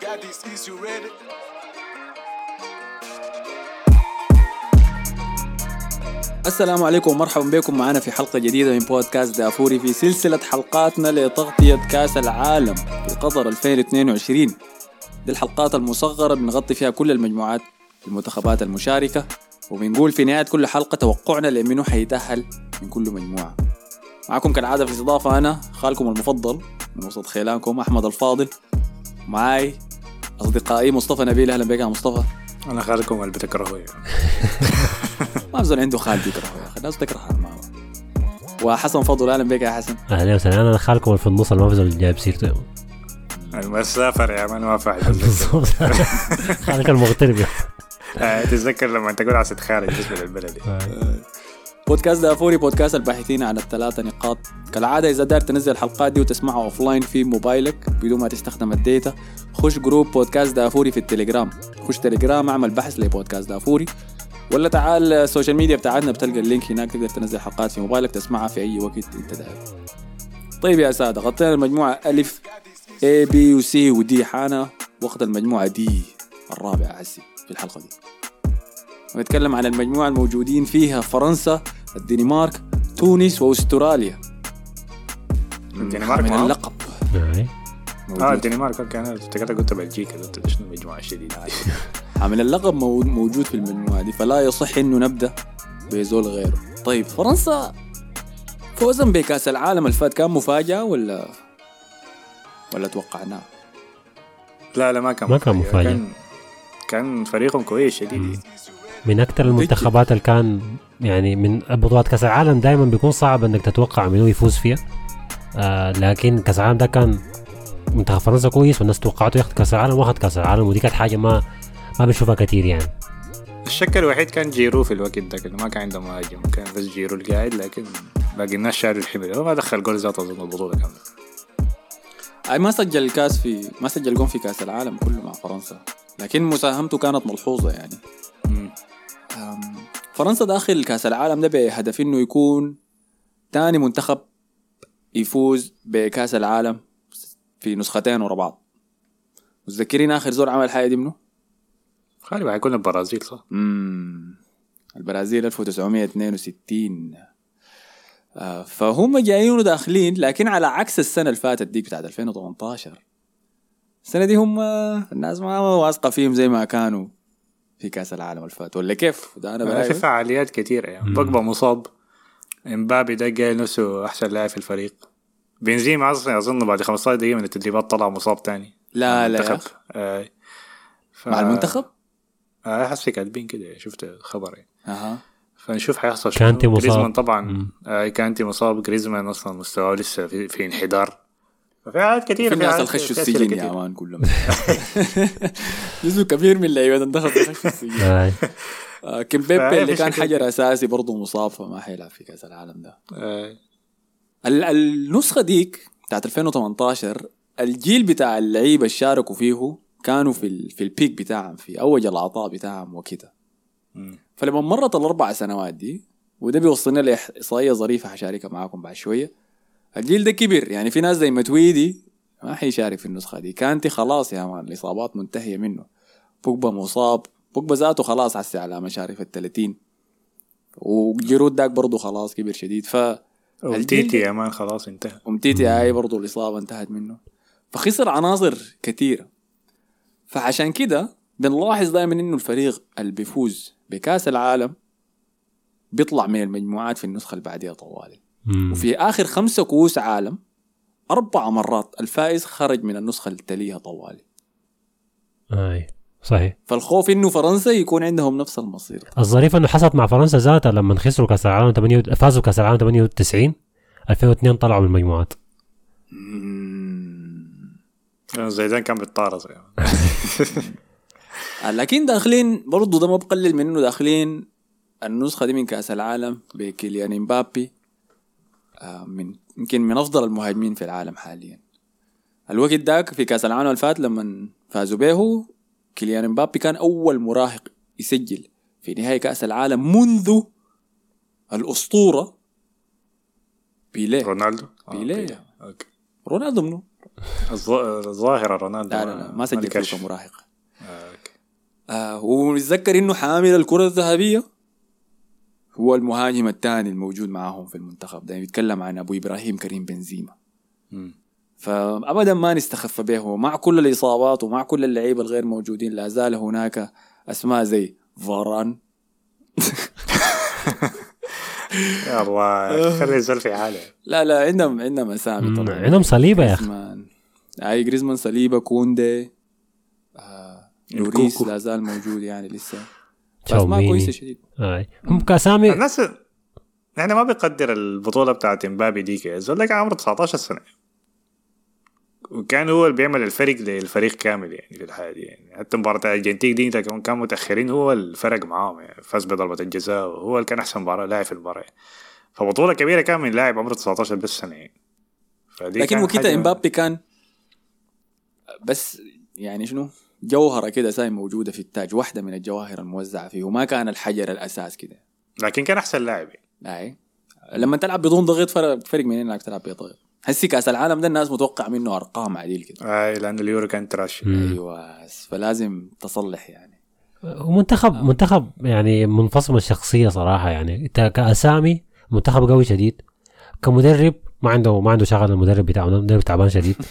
got these keys, you ready? السلام عليكم ومرحبا بكم معنا في حلقة جديدة من بودكاست دافوري في سلسلة حلقاتنا لتغطية كأس العالم في قطر 2022 دي الحلقات المصغرة بنغطي فيها كل المجموعات المنتخبات المشاركة وبنقول في نهاية كل حلقة توقعنا لمنو حيتأهل من كل مجموعة. معكم كالعادة في الاستضافة أنا خالكم المفضل من وسط خيلانكم أحمد الفاضل. معاي أصدقائي مصطفى نبيل أهلا بك يا مصطفى. أنا خالكم اللي بتكرهه. ما بزول عنده خال بيكرهه يا أخي الناس تكره ما وحسن فضل أهلا بك يا حسن. أهلا وسهلا. أنا خالكم اللي في النص اللي ما في زول جايب سيرته المسافر يا مان ما فاعل بالضبط. خالك المغترب. تتذكر لما تقول عسى خارج بالنسبة للبلد بودكاست دافوري بودكاست الباحثين عن الثلاثة نقاط. كالعادة إذا داير تنزل الحلقات دي وتسمعها offline في موبايلك بدون ما تستخدم ال data خش group بودكاست دافوري في التليجرام. خش تليجرام اعمل بحث لبودكاست دافوري. ولا تعال ال social media بتاعتنا بتلقى ال link هناك تقدر تنزل حلقات في موبايلك تسمعها في أي وقت أنت داير. طيب يا سادة غطينا المجموعة ألف A B و C و D حانا وقت المجموعة D الرابعة هسي في الحلقة دي. ونتكلم عن المجموعة الموجودين فيها فرنسا الدنمارك تونس وأستراليا. الدنمارك من معاهم؟ اللقب. أي. آه موجود. الدنمارك كان افتكرت قلت بلجيكا قلت شنو المجموعه الشديده عامل اللقب مو- موجود في المجموعة دي فلا يصح إنه نبدأ بزول غيره. طيب فرنسا فوزا بكأس العالم الفات كان مفاجأة ولا ولا توقعناه؟ لا لا ما كان ما كان مفاجأة. كان كان فريقهم كويس شديد. من أكثر المنتخبات اللي كان يعني من بطولات كأس العالم دائما بيكون صعب إنك تتوقع منو يفوز فيها. آه لكن كأس العالم ده كان منتخب فرنسا كويس والناس توقعته ياخذ كأس العالم واخذ كأس العالم ودي كانت حاجة ما ما بنشوفها كثير يعني. الشك الوحيد كان جيرو في الوقت ده كده ما كان عنده مهاجم كان بس جيرو القاعد لكن باقي الناس شالوا الحمل هو ما دخل جول ذاته اظن البطولة كامله أي ما سجل الكاس في ما سجل جون في كأس العالم كله مع فرنسا لكن مساهمته كانت ملحوظة يعني. فرنسا داخل كأس العالم ده بهدف إنه يكون تاني منتخب يفوز بكأس العالم في نسختين ورا بعض. متذكرين آخر زول عمل الحاجة دي منه؟ غالبا حيكون البرازيل صح؟ امم البرازيل 1962 آه فهم جايين وداخلين لكن على عكس السنة اللي فاتت ديك بتاعت 2018 السنة دي هم الناس ما واثقة فيهم زي ما كانوا في كأس العالم اللي فات. ولا كيف؟ ده أنا في فعاليات كثيرة يعني. بوجبا مصاب. امبابي ده قال نفسه أحسن لاعب في الفريق بنزيما أصلا أظن بعد 15 دقيقة من التدريبات طلع مصاب تاني لا لا يا. آه. ف... مع المنتخب؟ آه حسي كاتبين كده شفت خبر يعني أها فنشوف حيحصل شنو كانتي مصاب. جريزمان طبعا. آه كانتي مصاب جريزمان أصلا مستواه لسه في, في انحدار ففي حاجات كثيرة في اللي خشوا في السجن يا man كلهم جزء كبير من لعيبه المنتخب خشوا السجن. آه، كيمبيمبي اللي في كان حجر أساسي برضه مصاب فما حيلعب في كأس العالم ده ال- النسخة ديك بتاعت 2018 الجيل بتاع اللعيبة اللي شاركوا فيه كانوا في ال- في ال peak بتاعهم في اوج العطاء بتاعهم وكده. فلما مرت الأربع سنوات دي وده بيوصلنا لإحصائية ظريفة حشاركها معاكم بعد شوية الجيل ده كبر يعني في ناس زي متويدي ما حيشارك في النسخة دي. كانتي خلاص يا مان الإصابات منتهية منه. بوجبا مصاب. بوجبا ذاته خلاص عسى على مشارف ال 30 وجيرود داك برضه خلاص كبر شديد. ف وتيتي يا مان خلاص انتهى. ومتيتي هاي برضه الإصابة انتهت منه. فخسر عناصر كثيرة. فعشان كده بنلاحظ دائما إنه الفريق اللي بيفوز بكأس العالم بيطلع من المجموعات في النسخة اللي بعديها طوالي مم. وفي آخر خمسة كؤوس عالم أربع مرات الفائز خرج من النسخة اللي تليها طوالي. أي صحيح. فالخوف إنه فرنسا يكون عندهم نفس المصير. الظريف إنه حصلت مع فرنسا ذاتها لما خسروا كأس العالم 8 فازوا كأس العالم 98 2002 طلعوا من المجموعات. زيدان كان بيتطارز يعني. آه، لكن داخلين برضو ده ما بقلل من إنه داخلين النسخة دي من كأس العالم بكيليان إمبابي. آه، من يمكن من أفضل المهاجمين في العالم حاليا الوقت داك في كأس العالم اللي فات لما فازوا به كيليان امبابي كان أول مراهق يسجل في نهائي كأس العالم منذ الأسطورة بيليه رونالدو آه، بيليه. okay رونالدو منو؟ الظ- الظاهرة رونالدو لا لا, لا ما سجل كرش. في المراهقة آه، okay. آه إنه حامل الكرة الذهبية هو المهاجم الثاني الموجود معاهم في المنتخب ده بيتكلم عن أبو إبراهيم كريم بنزيما. فابدا ما نستخف به ومع كل الإصابات ومع كل اللعيبة الغير موجودين لا زال هناك أسماء زي فاران. يا الله خلي الزول في حاله. لا لا عندهم عندهم أسامي طبعا. عندهم صليبة يا أخي. جريزمان. أي جريزمان صليبة كوندي آه لوريس. لا زال موجود يعني لسه. ما تشاوميني. كويسة شديد. هم كاسامي الناس يعني ما بيقدر البطولة بتاعت إمبابي ديك. الزول ده كان عمره 19 سنة. وكان هو اللي بيعمل الفرق للفريق كامل يعني في الحياة دي. يعني حتى مباراة الأرجنتين دي كمان كانوا متأخرين هو الفرق معاهم يعني. فاز بضربة الجزاء وهو اللي كان أحسن مباراة لاعب في المباراة. فبطولة كبيرة كان من لاعب عمره 19 بس سنة يعني لكن كان حاجة- إمبابي كان بس يعني شنو؟ جوهرة كده ساي موجودة في التاج واحدة من الجواهر الموزعة فيه وما كان الحجر الأساس كده. لكن كان أحسن لاعب يعني. أي. لما تلعب بدون ضغط فرق فرق من إنك تلعب بضغط هسي كأس العالم ده الناس متوقع منه أرقام عديل كده. آه لأن اليورو كان تراش. أيوه فلازم تصلح يعني. ومنتخب منتخب يعني منفصل من الشخصية صراحة يعني. إنت كأسامي منتخب قوي شديد. كمدرب ما عنده ما عنده شغل المدرب بتاعه المدرب تعبان شديد.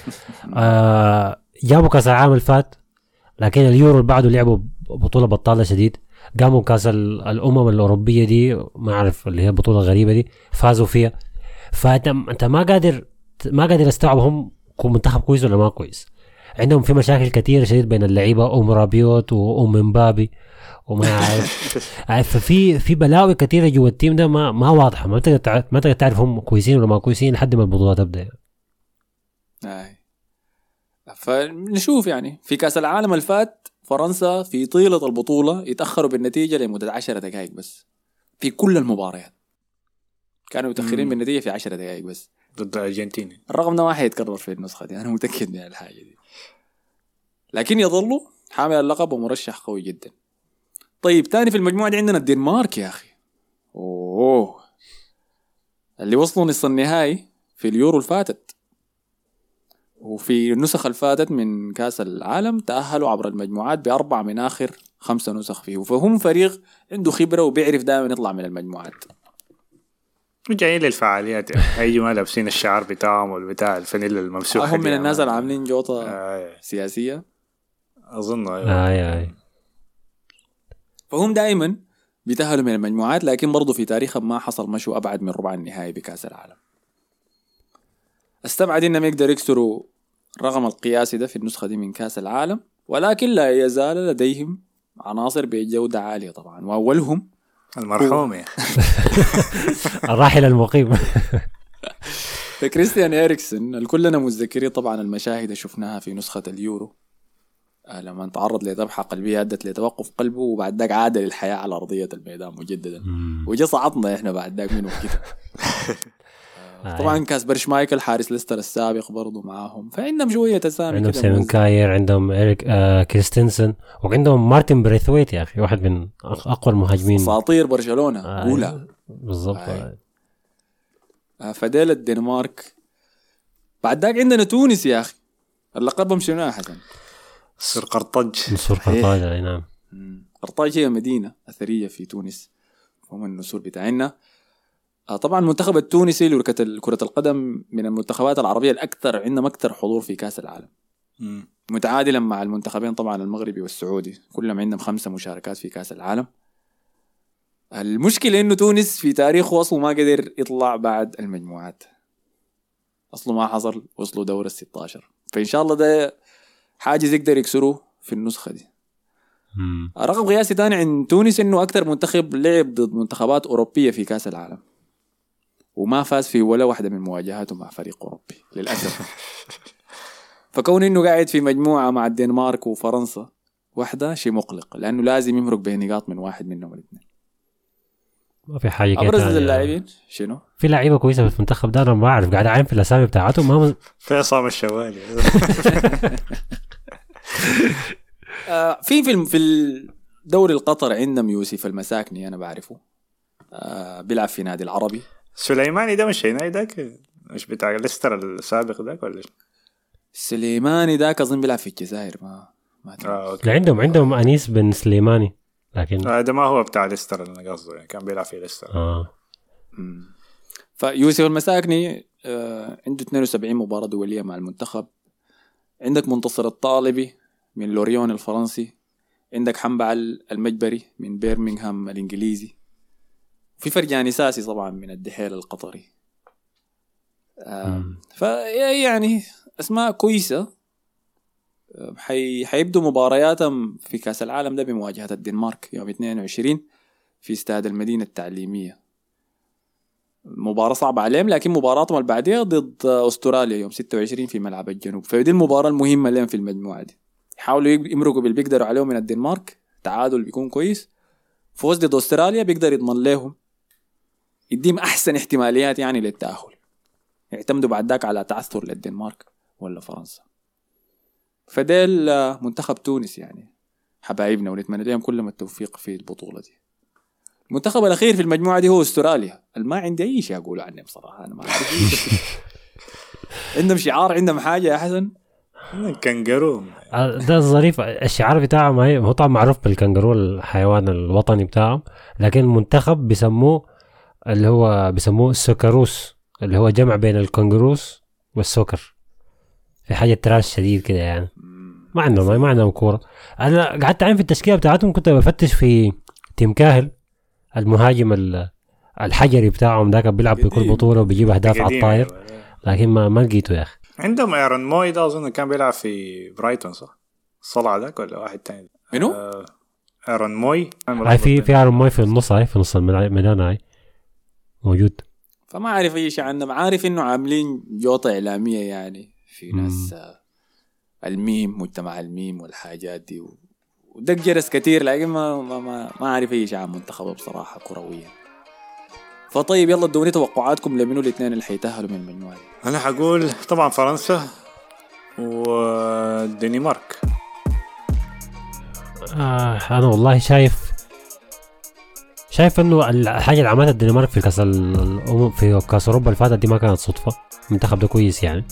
آه جابوا كاس العالم اللي فات لكن اليورو اللي بعده لعبوا بطولة بطالة شديد. قاموا كاس ال- الأمم الأوروبية دي ما أعرف اللي هي البطولة الغريبة دي فازوا فيها. فأنت أنت ما قادر ما قادر استوعب هم منتخب كويس ولا ما كويس. عندهم في مشاكل كثيره شديد بين اللعيبة أم رابيوت وأم مبابي وما عارف عارف، ففي في بلاوي كثيره جوا التيم ده ما ما واضحة. ما تقدر ما تقدر تعرف هم كويسين ولا ما كويسين لحد ما البطولة تبدأ. يعني. فنشوف يعني. في كأس العالم اللي فات فرنسا في طيلة البطولة يتأخروا بالنتيجة لمدة 10 دقائق بس. في كل المباريات. كانوا متأخرين مم. بالنتيجة في 10 دقائق بس. ضد الأرجنتين الرقم ده ما حيتكرر في النسخة دي أنا متأكد من الحاجة دي. لكن يظلوا حامل اللقب ومرشح قوي جدا. طيب تاني في المجموعة دي عندنا الدنمارك يا أخي. أوه. اللي وصلوا نصف النهائي في اليورو الفاتت. وفي النسخ الفاتت من كأس العالم تأهلوا عبر المجموعات بأربع من آخر خمسة نسخ فيه. فهم فريق عنده خبرة وبيعرف دائما يطلع من المجموعات. جايين للفعاليات. يعني هيجوا ما لابسين الشعار بتاعهم والبتاع الفانيلا الممسوحة هم من الناس اللي عاملين جوطة آه. سياسية. أظن أيوة. آي آي. فهم دائما بيتأهلوا من المجموعات لكن برضو في تاريخهم ما حصل مشوا أبعد من ربع النهائي بكأس العالم. أستبعد إنهم يقدروا يكسروا الرقم القياسي ده في النسخة دي من كأس العالم ولكن لا يزال لديهم عناصر بجودة عالية طبعا وأولهم المرحوم. يعني الراحل المقيم. كريستيان إريكسن اللي كلنا متذكرين طبعا المشاهد اللي شفناها في نسخة اليورو آه، لما تعرض لذبحة قلبية أدت لتوقف قلبه وبعد ذاك عاد للحياة على أرضية الميدان مجددا. وجا صعدنا إحنا بعد ذاك منه كده طبعا كاسبر شمايكل حارس ليستر السابق برضو معاهم. فعندهم شوية اسامي عندهم موزعة. كاير عندهم إريك آه كريستنسن وعندهم مارتن بريثويت يا أخي واحد من أقوى المهاجمين. أساطير برشلونة آه، أولى. بالضبط. آه. آه. آه، فديل الدنمارك. بعد ذاك عندنا تونس يا أخي. اللقبهم شنو يا حسن؟ سر قرطج نسور قرطاج أي نعم. قرطاج هي مدينة أثرية في تونس. هم النسور بتاعنا. آه، طبعا المنتخب التونسي لكرة كرة القدم من المنتخبات العربية الأكثر عندهم أكثر حضور في كأس العالم. مم. متعادلا مع المنتخبين طبعا المغربي والسعودي كلهم عندهم خمسة مشاركات في كأس العالم. المشكلة إنه تونس في تاريخه اصله ما قدر يطلع بعد المجموعات. أصله ما حصل وصلوا دور ال 16 فإن شاء الله ده حاجز يقدر يكسروه في النسخة دي. رقم قياسي تاني عند تونس إنه أكثر منتخب لعب ضد منتخبات أوروبية في كأس العالم. وما فاز في ولا واحدة من مواجهاته مع فريق أوروبي للأسف. فكون إنه قاعد في مجموعة مع الدنمارك وفرنسا واحدة شيء مقلق لأنه لازم يمرق بنقاط من واحد منهم الاثنين ما في حاجة أبرز. اللاعبين شنو؟ في لعيبة كويسة في المنتخب ده أنا ما أعرف قاعد اعين في الأسامي بتاعتهم ما في عصام الشوالي. آه في في في الدوري القطر عندهم يوسف المساكني أنا بعرفه. آه بيلعب في نادي العربي. سليماني ده مش هنا ذاك مش بتاع ليستر السابق ذاك ولا شو؟ سليماني ذاك اظن بيلعب في الجزائر ما ما. آه لا okay عندهم عندهم أنيس بن سليماني لكن هذا ما هو بتاع ليستر اللي أنا قصده يعني كان بيلعب في ليستر آه. فيوسف المساكني آه عنده 72 مباراة دولية مع المنتخب عندك منتصر الطالبي من لوريون الفرنسي عندك حنبعل المجبري من بيرمنغهام الإنجليزي في فرجاني ساسي طبعا من الدحيل القطري. فيعني أسماء كويسة. آه، حي... حيبدوا مبارياتهم في كأس العالم ده بمواجهة الدنمارك يوم 22 في استاد المدينة التعليمية. مباراة صعبة عليهم لكن مباراتهم اللي بعديها ضد أستراليا يوم 26 في ملعب الجنوب. فدي المباراة المهمة لهم في المجموعة دي. يحاولوا يمرقوا باللي بيقدروا عليهم من الدنمارك. تعادل بيكون كويس. فوز ضد أستراليا بيقدر يضمن لهم يديهم أحسن احتماليات يعني للتأهل. يعتمدوا بعد ذاك على تعثر للدنمارك ولا فرنسا. فديل آه، منتخب تونس يعني حبايبنا ونتمنى لهم كل ما التوفيق في البطولة دي. المنتخب الأخير في المجموعة دي هو أستراليا. ما عندي أي شيء أقوله عنهم صراحة أنا ما. عندهم شعار عندهم حاجة يا حسن؟ كانجارو. آه، ده الظريف. الشعار بتاعهم هي- هو طبعا معروف بالكنغرو الحيوان الوطني بتاعهم. لكن المنتخب بيسموه اللي هو بيسموه Socceroos اللي هو جمع بين ال kangaroos وال soccer في حاجة trash شديد كده يعني ما عندهم ما عندهم كورة أنا قعدت عين في التشكيلة بتاعتهم كنت بفتش في تيم كاهل المهاجم ال- الحجري بتاعهم ذاك بيلعب في كل قديم. بطولة وبيجيب أهداف على الطاير يعني. لكن ما ما لقيته يا أخي عندهم إيرون موي ده أظن كان بيلعب في برايتون صح؟ صلع ذاك ولا واحد تاني؟ منو؟ آه إيرون موي هاي في في ارون ماي في النص هاي في نص الميدان هاي موجود. فما عارف أي شيء عنهم عارف إنه عاملين جوطة إعلامية يعني في. ناس آه، الميم مجتمع الميم والحاجات دي. و- ودق جرس كتير لكن ما ما ما, ما عارف أي شيء عن منتخبه بصراحة كرويا. فطيب يلا ادوني توقعاتكم لمنو الاثنين اللي حيتأهلوا من المجموعة دي؟ أنا حقول طبعا فرنسا والدنمارك آه أنا والله شايف شايف إنه الحاجة اللي عملتها الدنمارك في كاس في كاس أوروبا اللي فاتت دي ما كانت صدفة. المنتخب ده كويس يعني.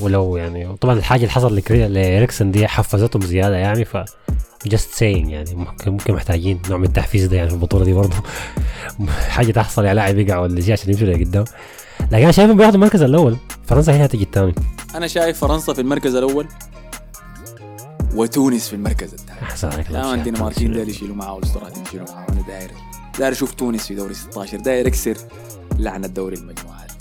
ولو يعني طبعا الحاجة اللي حصل لإريكسن دي حفزتهم زيادة يعني ف just saying يعني ممكن ممكن محتاجين نوع من التحفيز ده يعني في البطولة دي برضه. حاجة تحصل يا لاعب يقع ولا شيء عشان يمشوا لقدام. لكن أنا شايفهم بياخدوا المركز الأول. فرنسا هي هتيجي الثاني. أنا شايف فرنسا في المركز الأول. وتونس في المركز الثاني أحسن عليك لا الدنماركيين داير يشيلوا معاه والاستراليين يشيلوا معاه أنا داير. داير أشوف تونس في دوري 16 داير يكسر لعنة دوري المجموعات.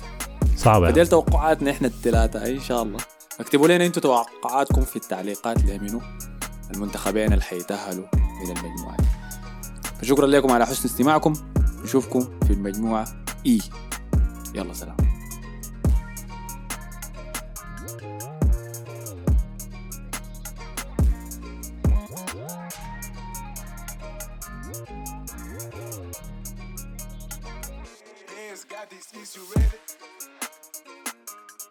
صعبه يعني. فديل توقعاتنا إحنا الثلاثة إن شاء الله. اكتبوا لنا أنتم توقعاتكم في التعليقات لمنو المنتخبين اللي حيتأهلوا من المجموعة دي. فشكرا لكم على حسن استماعكم. نشوفكم في المجموعة. إي. يلا سلام.